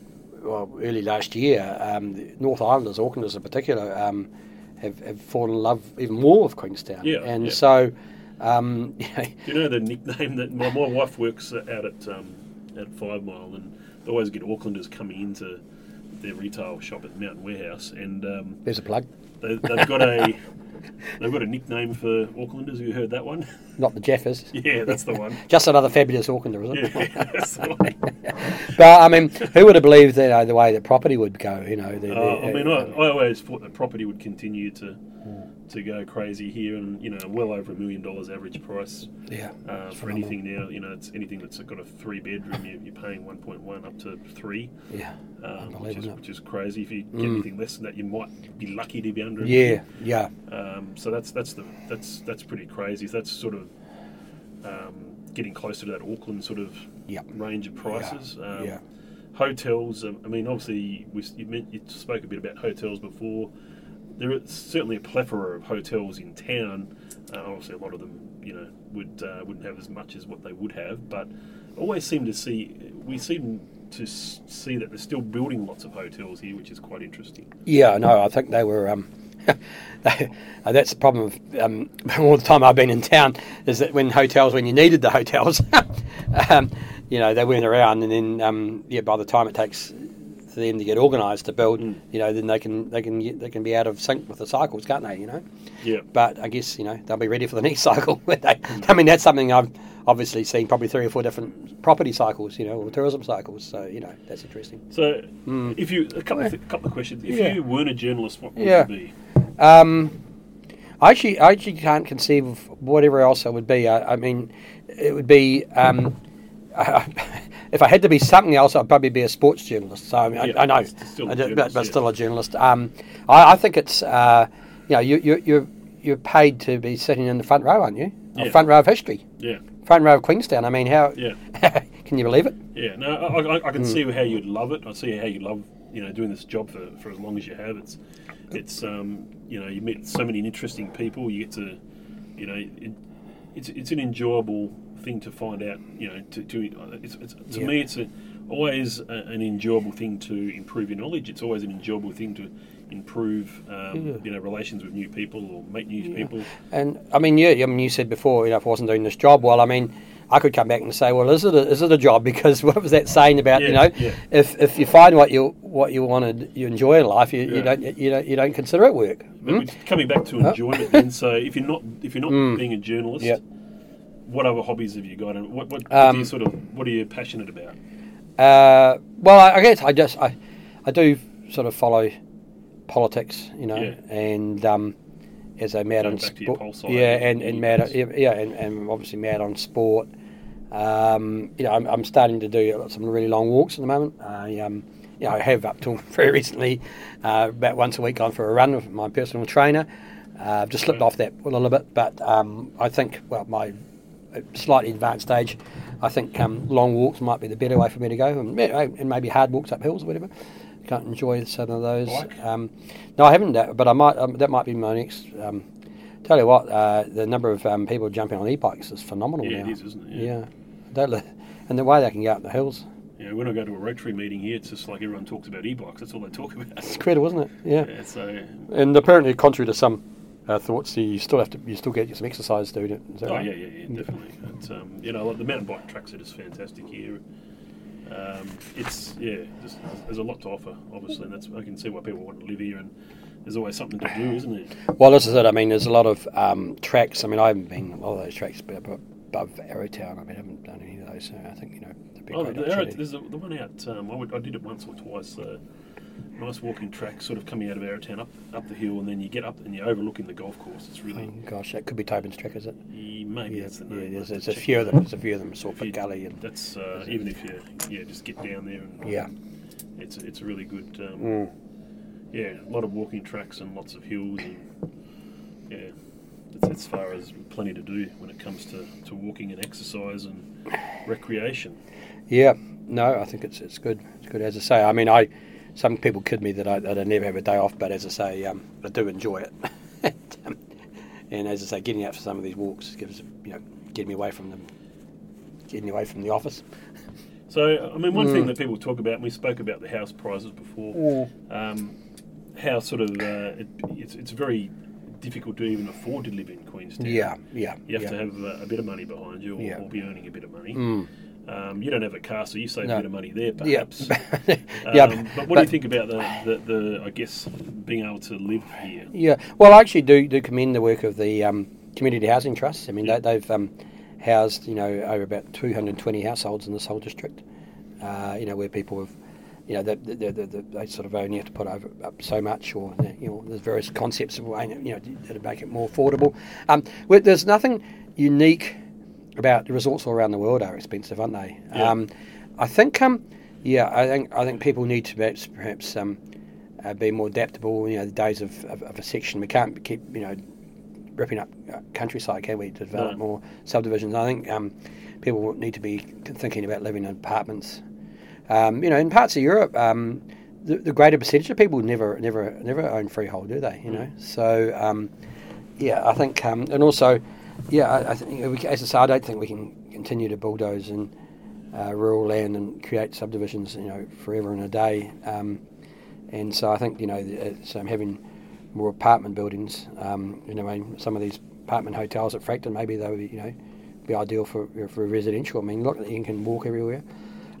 well, early last year, um, the North Islanders, Aucklanders in particular, um, have, have fallen in love even more with Queenstown. Yeah, and yeah. so, um, you know, Do you know the nickname that my, my wife works out at um, at Five Mile, and they always get Aucklanders coming into their retail shop at Mountain Warehouse, and um, there's a plug. they, they've got a they've got a nickname for Aucklanders. Have you heard that one? Not the JAFAs. yeah, that's the one. Just another fabulous Aucklander, isn't it? Yeah, that's the one. But I mean, who would have believed that uh, the way that property would go? You know, the, the, Uh, I mean, uh, I always thought that property would continue to to go crazy here, and you know, well over a million dollars average price yeah, uh, for anything now. You know, it's anything that's got a three bedroom, you, you're paying one point one up to three, yeah, um, which, is, which is crazy. If you get Mm. anything less than that, you might be lucky to be under. yeah, yeah, Um, so that's that's the that's that's pretty crazy. That's sort of um, getting closer to that Auckland sort of Yep. range of prices. Um, yeah. Hotels. um, I mean, obviously, we, you, meant, you spoke a bit about hotels before. There is certainly a plethora of hotels in town. Uh, obviously, a lot of them, you know, would uh, wouldn't have as much as what they would have, but always seem to see we seem to see that they're still building lots of hotels here, which is quite interesting. Yeah, no, I think they were. Um, that's the problem with um, all the time I've been in town is that when hotels, when you needed the hotels, um, you know, they weren't around, and then um, yeah, by the time it takes for them to get organised to build, Mm. you know, then they can they can get, they can be out of sync with the cycles, can't they? You know, Yeah. but I guess you know they'll be ready for the next cycle. when they, I mean, that's something I've obviously seen probably three or four different property cycles, you know, or tourism cycles. So you know, that's interesting. So, Mm. if you a couple of, th- couple of questions. If Yeah. you weren't a journalist, what would Yeah. you be? Um, I actually, I actually can't conceive of whatever else I would be. I, I mean, it would be um, if I had to be something else, I'd probably be a sports journalist. So I, mean, Yeah, I, I know, still a I do- journalist, but, but yeah. still a journalist. Um, I, I think it's uh, you know you, you, you're you're paid to be sitting in the front row, aren't you? Yeah. front row of history, Yeah, front row of Queenstown. I mean, how yeah, can you believe it? yeah. No, I, I, I can Mm. see how you'd love it. I see how you love you know doing this job for, for as long as you have. It's it's um, you know you meet so many interesting people. You get to you know it, it's it's an enjoyable thing to find out. You know to, to it's, it's, to Yeah. me it's a, always a, an enjoyable thing to improve your knowledge. It's always an enjoyable thing to improve um, Yeah. you know relations with new people or meet new Yeah. people. And I mean, yeah, I mean, you said before, you know, if I wasn't doing this job well, I mean, I could come back and say, well, is it a, is it a job? Because what was that saying about you know, yeah. if if you find what you what you wanted, you enjoy in life, you, you don't you don't you don't consider it work. Hmm? coming back to enjoyment, then. So if you're not if you're not Mm. being a journalist, Yep. What other hobbies have you got, and what what, what do Um, you sort of what are you passionate about? Uh, well, I, I guess I just I, I do sort of follow politics, you know, Yeah. and um, as a mad Going on back to your sport, yeah, and and, mad, yeah, and, and obviously mad on sport. Um, you know, I'm, I'm starting to do some really long walks at the moment. I, um, you know, I have up till very recently, uh, about once a week, gone for a run with my personal trainer. Uh, I've just slipped off that a little bit, but um, I think, well, my slightly advanced stage, I think um, long walks might be the better way for me to go, and, and maybe hard walks up hills or whatever. Can't enjoy some of those. Um, no, I haven't, uh, but I might. Um, that might be my next. Um, tell you what, uh, the number of um, people jumping on e-bikes is phenomenal Yeah, now. it is, isn't it? Yeah, li- and the way they can go up the hills, Yeah, when I go to a Rotary meeting here, it's just like everyone talks about e-bikes. That's all they talk about. it's incredible, isn't it? Yeah. Yeah, so And apparently, contrary to some uh, thoughts. You still have to. You still get some exercise it. That Oh right? yeah, yeah, yeah, definitely. Um, you know, like the mountain bike tracks are just fantastic here. Um, it's yeah, just, there's a lot to offer, obviously, and that's I can see why people want to live here, and there's always something to do, isn't there? Well, this is it. I mean, there's a lot of um, tracks. I mean, I haven't been a lot of those tracks, but above, Arrowtown, I mean, I haven't done any of those. So I think you know, Oh, the, Arrow- there's a, the one out. Um, I, would, I did it once or twice. Uh, nice walking track, sort of coming out of Arrowtown up up the hill, and then you get up and you're overlooking the golf course. It's really Oh, gosh, that could be Tobin's track, is it? yeah, maybe Yeah, that's the yeah, name. there's, there's a few of them. There's a few of them, Salford you- Gully, and That's uh, even if you yeah just get down there and yeah, it's it's a really good um, mm. yeah a lot of walking tracks and lots of hills and yeah it's, as far as plenty to do when it comes to, to walking and exercise and recreation. yeah. No, I think it's it's good. It's good. As I say, I mean, I some people kid me that I, that I never have a day off, but as I say, um, I do enjoy it. and, and as I say, getting out for some of these walks gives you know getting me away from them, getting away from the office. So I mean one Mm. thing that people talk about and we spoke about the house prizes before um, how sort of uh, it, it's, it's very difficult to even afford to live in Queenstown. Yeah, yeah. You have yeah. to have uh, a bit of money behind you or, Yeah. or be earning a bit of money. Mm. Um, you don't have a car, so you save No. a bit of money there, perhaps. yeah. Um, but what do you think about the, the, the, I guess, being able to live here? Yeah, well, I actually do do commend the work of the um, community housing trusts. I mean, Yeah. they, they've um, housed you know over about 220 households in this whole district. Uh, you know, where people have, you know, they, they, they, they, they sort of only have to put over up so much, or you know, there's various concepts of way, you know to make it more affordable. Um, there's nothing unique about the resorts all around the world are expensive, aren't they? Yeah. Um, I think, um, yeah, I think I think people need to perhaps perhaps um, uh, be more adaptable. You know, the days of, of, of a section we can't keep you know ripping up uh, countryside, can we? To develop No. more subdivisions. I think um, people need to be thinking about living in apartments. Um, you know, in parts of Europe, um, the, the greater percentage of people never never never own freehold, do they? You know, so um, yeah, I think, um, and also, yeah, I, I think as I say, I don't think we can continue to bulldoze in uh, rural land and create subdivisions, you know, forever and a day. Um, and so I think you know, it's, um, having more apartment buildings, um, you know, I mean, some of these apartment hotels at Frankton, maybe they would, you know, be ideal for for residential. I mean, look, you can walk everywhere.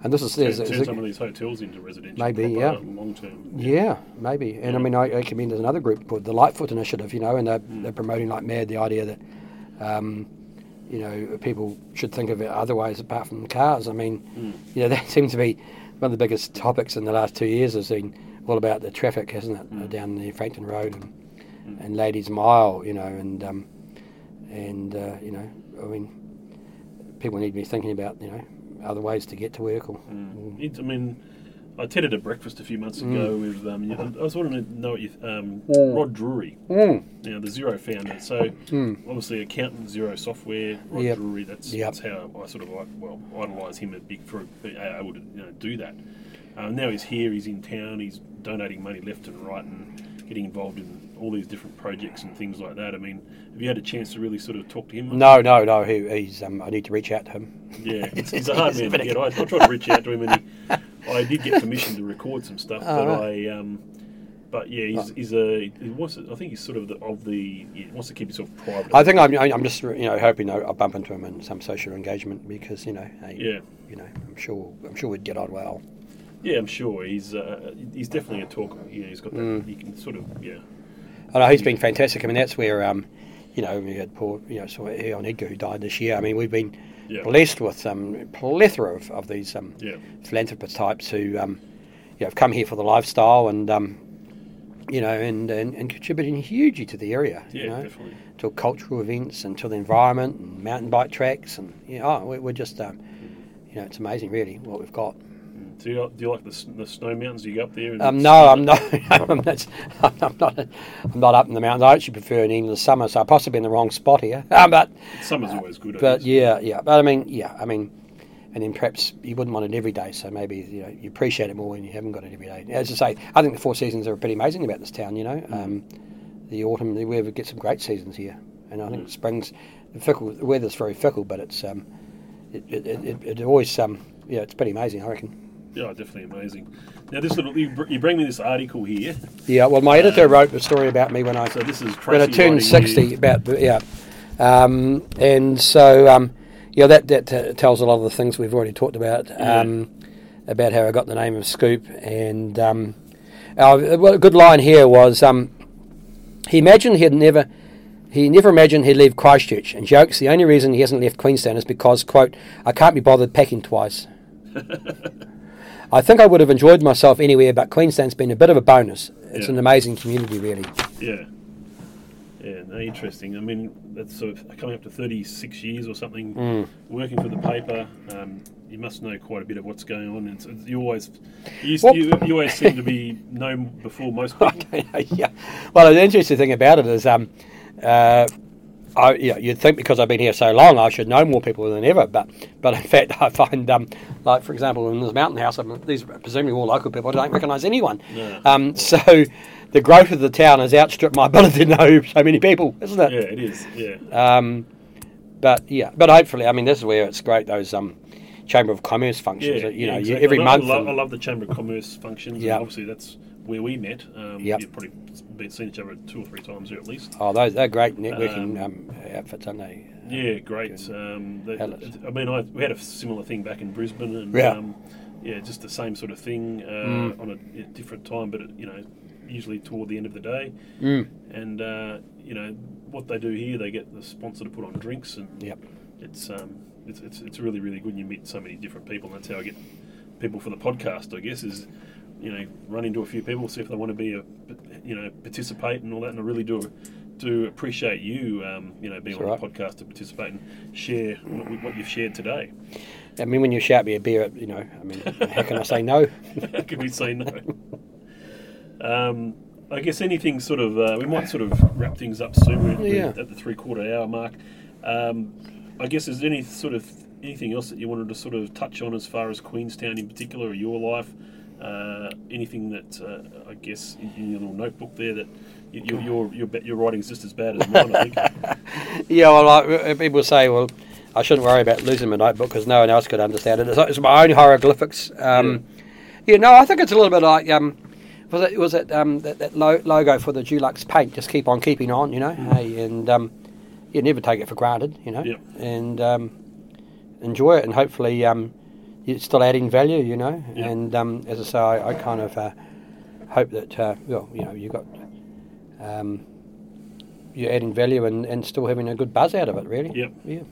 And this is Turn, there's, turn there's a- some of these hotels into residential. Maybe, yeah. Long term. yeah, maybe. And I mean, I, I commend there's another group called the Lightfoot Initiative, you know, and they're, Mm. they're promoting like mad the idea that, um, you know, people should think of it otherwise apart from cars. I mean, Mm. you know, that seems to be one of the biggest topics in the last two years has been all about the traffic, hasn't it, Mm. down the Frankton Road and, Mm. and Ladies Mile, you know, and, um, and uh, you know, I mean, people need to be thinking about, you know, other ways to get to work or, Mm. It- I mean, I attended a breakfast a few months ago with. Um, you- I was wanting to know what you, um, Mm. Rod Drury, Mm. you know, the Xero founder. So Mm. obviously, accountant, Xero Software, Rod Yep. Drury. That's, Yep. that's how I sort of like, well idolise him a big for being able to you know, do that. Uh, now he's here. He's in town. He's donating money left and right and getting involved in all these different projects and things like that. I mean, have you had a chance to really sort of talk to him? No, no, no. He, he's. Um, I need to reach out to him. Yeah, it's, he's a hard man to get. I, I tried to reach out to him, and he, I did get permission to record some stuff, Oh, but right. I, um, but yeah, he's, he's a. He wants. I think he's sort of the, of the. He wants to keep himself private. I think I'm. I'm just you know hoping I'll bump into him in some social engagement because you know, hey, Yeah, you know, I'm sure I'm sure we'd get on well. yeah, I'm sure he's. Uh, he's definitely a talker. Yeah, he's got that. Mm. He can sort of. Yeah, I know he's been fantastic. I mean, that's where um, you know, we had poor you know, Sir Eion Edgar who died this year. I mean, we've been yeah, blessed with um, plethora of, of these um, yeah, philanthropist types who um, you know have come here for the lifestyle and um, you know and, and, and contributing hugely to the area. yeah, you know, definitely. to cultural events and to the environment and mountain bike tracks and you know, oh, we're, we're just um, you know it's amazing really what we've got. Mm. Do you, do you like the, the snow mountains? Do You go up there? Um, no, I'm not. I'm not. I'm not. I'm not up in the mountains. I actually prefer in England summer, so I'm possibly in the wrong spot here. Um, but Summer's always good. I but guess. yeah, yeah. But I mean, yeah. I mean, and then perhaps you wouldn't want it every day, so maybe you know you appreciate it more when you haven't got it every day. As I say, I think the four seasons are pretty amazing about this town. You know, um, the autumn we ever get some great seasons here, and I think Mm. spring's the fickle. The weather's very fickle, but it's um, it it, it, it, it always um, yeah, it's pretty amazing. I reckon. Yeah, definitely amazing. Now, this little you, br- you bring me this article here. Yeah, well, my editor wrote a story about me when I So this is when I turned sixty. About the- yeah, um, and so um, yeah, that that t- tells a lot of the things we've already talked about. Um, about how I got the name of Scoop, and um, uh, well, a good line here was um, he imagined he'd never. He never imagined he'd leave Christchurch, and jokes the only reason he hasn't left Queenstown is because, quote, I can't be bothered packing twice. I think I would have enjoyed myself anywhere, but Queenstown's been a bit of a bonus. It's Yeah. an amazing community, really. Yeah. Yeah, no, interesting. I mean, that's sort of coming up to 36 years or something Mm. working for the paper. Um, you must know quite a bit of what's going on. And so you always, you, Well- you, you always seem to be known before most people. yeah. Well, the interesting thing about it is, um, uh, I, you know, you'd think because I've been here so long, I should know more people than ever. But, but in fact, I find, um, like for example, in this mountain house, I mean, these are presumably all local people. I don't recognise anyone. No. Um, so the growth of the town has outstripped my ability to know so many people, isn't it? Yeah, it is. Yeah. Um, but yeah, but hopefully, I mean, this is where it's great. Those um, chamber of commerce functions. Yeah, that, you yeah, know, you, exactly. every I month. love, I love the Chamber of Commerce functions. Yeah. And obviously, that's where we met. Um, Yep. You've probably been seen each other two or three times here at least. oh, those they're great networking Um, um, outfits, aren't they? Yeah, great. Um, I mean, I, we had a similar thing back in Brisbane, and Yeah. um, yeah, just the same sort of thing uh, Mm. on a, a different time, but you know, usually toward the end of the day. Mm. And uh, you know what they do here, they get the sponsor to put on drinks, and Yep. it's um, it's, it's it's really really good. And you meet so many different people. And that's how I get people for the podcast. I guess is you know run into a few people, see if they want to be a you know participate and all that. And I really do do appreciate you um, you know being That's on the podcast to participate and share what, what you've shared today. I mean, when you shout me a beer, you know, I mean, how can I say no? How can we say no? Um, I guess anything sort of uh, we might sort of wrap things up soon. We're, we're Yeah. at the three quarter hour mark. Um, I guess is there any sort of anything else that you wanted to sort of touch on as far as Queenstown in particular or your life? Uh, anything that uh, I guess in, in your little notebook there that you, your your your writing's just as bad as mine. I think. yeah, well, like, people say, well, I shouldn't worry about losing my notebook because no one else could understand it. It's, it's my own hieroglyphics. Um, yeah. no, I think it's a little bit like um, was it was it um, that, that lo- logo for the Dulux paint? Just keep on keeping on, you know. Hey, and um, you never take it for granted, you know. Yep. And um, enjoy it, and hopefully um, you're still adding value, you know. Yep. And um, as I say, I, I kind of uh, hope that uh, well, you know, you got. Um, you're adding value and, and still having a good buzz out of it, really. Yep. Yeah.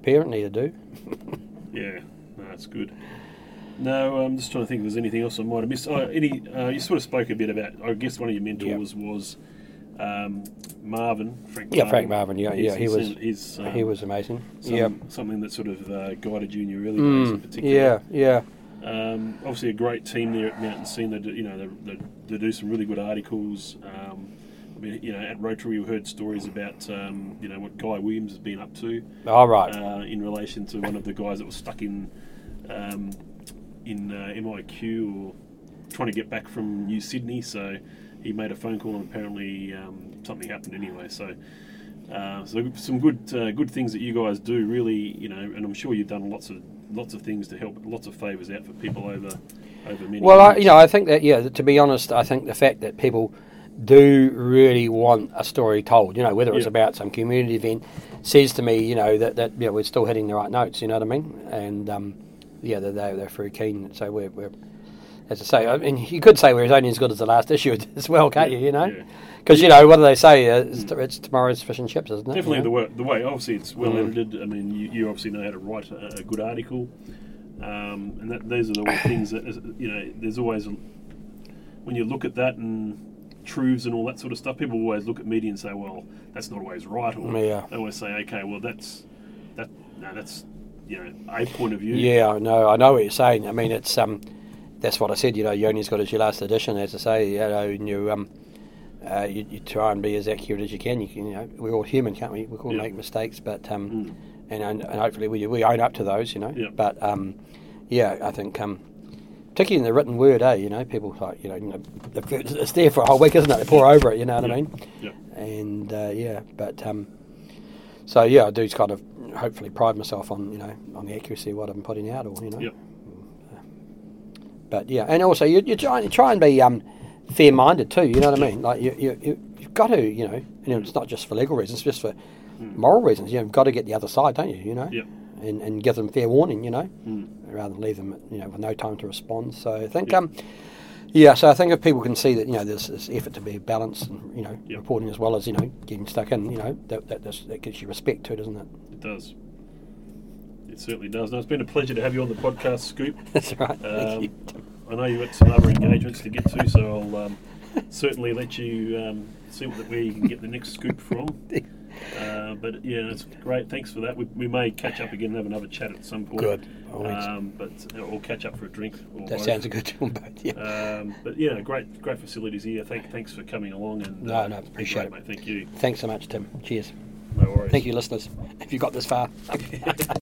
Apparently, you do. Yeah, no, that's good. No, I'm just trying to think if there's anything else I might have missed. Oh, any, uh, you sort of spoke a bit about. I guess one of your mentors was um, Marvin Frank. Yeah, Frank Marvin, yeah, yeah, he was- He's, um, he was amazing. some- yeah. something that sort of uh, guided you in your early days, in Mm, particular. yeah, yeah. Um, obviously, a great team there at Mountain Scene. They do, you know, they, they, they do some really good articles. Um, I mean, you know, at Rotary, we heard stories about um, you know what Guy Williams has been up to All right. uh, in relation to one of the guys that was stuck in um, in uh, MIQ or trying to get back from New Sydney. So he made a phone call, and apparently um, something happened anyway. So. Uh, so some good uh, good things that you guys do really you know and I'm sure you've done lots of lots of things to help lots of favors out for people over over many well, I, you know, I think that yeah. To be honest, I think the fact that people do really want a story told, you know, whether it's Yeah. about some community event, says to me, you know, that that you know, we're still hitting the right notes. You know what I mean? And um, yeah, they're, they're they're very keen. So we're, we're as I say, I mean, you could say we're only as good as the last issue as well, can't Yeah, you? You know, yeah. because you know what do they say? Uh, it's, it's tomorrow's fish and chips, isn't it? Definitely You the way, the way. Obviously, it's well Mm. edited. I mean, you, you obviously know how to write a, a good article, um, and that those are the things that you know. There's always when you look at that and truths and all that sort of stuff. People always look at media and say, "Well, that's not always right," or Yeah. they always say, "Okay, well, that's that. No, that's you know a point of view." Yeah, I know. I know what you're saying. I mean, it's um, that's what I said. You know, you only's got as your last edition, as I say. You know, and you um, uh, you, you try and be as accurate as you can. You, can, you know, we're all human, can't we? We all Yeah. make mistakes, but um, Mm. and, and and hopefully we we own up to those. You know, Yeah. but um, yeah, I think um. Particularly in the written word, eh? You know, people like you know, you know, it's there for a whole week, isn't it? They pour over it, you know what I mean? Yeah. And uh, yeah, but um, so yeah, I do kind of hopefully pride myself on you know on the accuracy of what I'm putting out, or you know. Yep. but yeah, and also you, you try you try and be um, fair minded too. You know what I mean? Like you, you, you you've got to you know, and it's not just for legal reasons, just for moral reasons. You know, you've got to get the other side, don't you? You know, Yep. and and give them fair warning. You know, Mm. rather than leave them you know with no time to respond. So I think um. Yeah, so I think if people can see that you know there's this effort to be balanced and you know Yep. reporting as well as you know getting stuck in, you know that that, that gives you respect to it, doesn't it? It does. It certainly does. No, it's been a pleasure to have you on the podcast, Scoop. That's right. Thank Um, you. I know you've got some other engagements to get to, so I'll um, certainly let you um, see what, where you can get the next scoop from. Uh, but yeah, it's great. Thanks for that. We, we may catch up again and have another chat at some point. Good. Um, but uh, or catch up for a drink. Or that both. sounds a good one, but yeah. Um, but yeah, great, great facilities here. Thank, thanks for coming along. And No, uh, no, appreciate great, it. mate. Thank you. Thanks so much, Tim. Cheers. No worries. Thank you, listeners, if you got this far.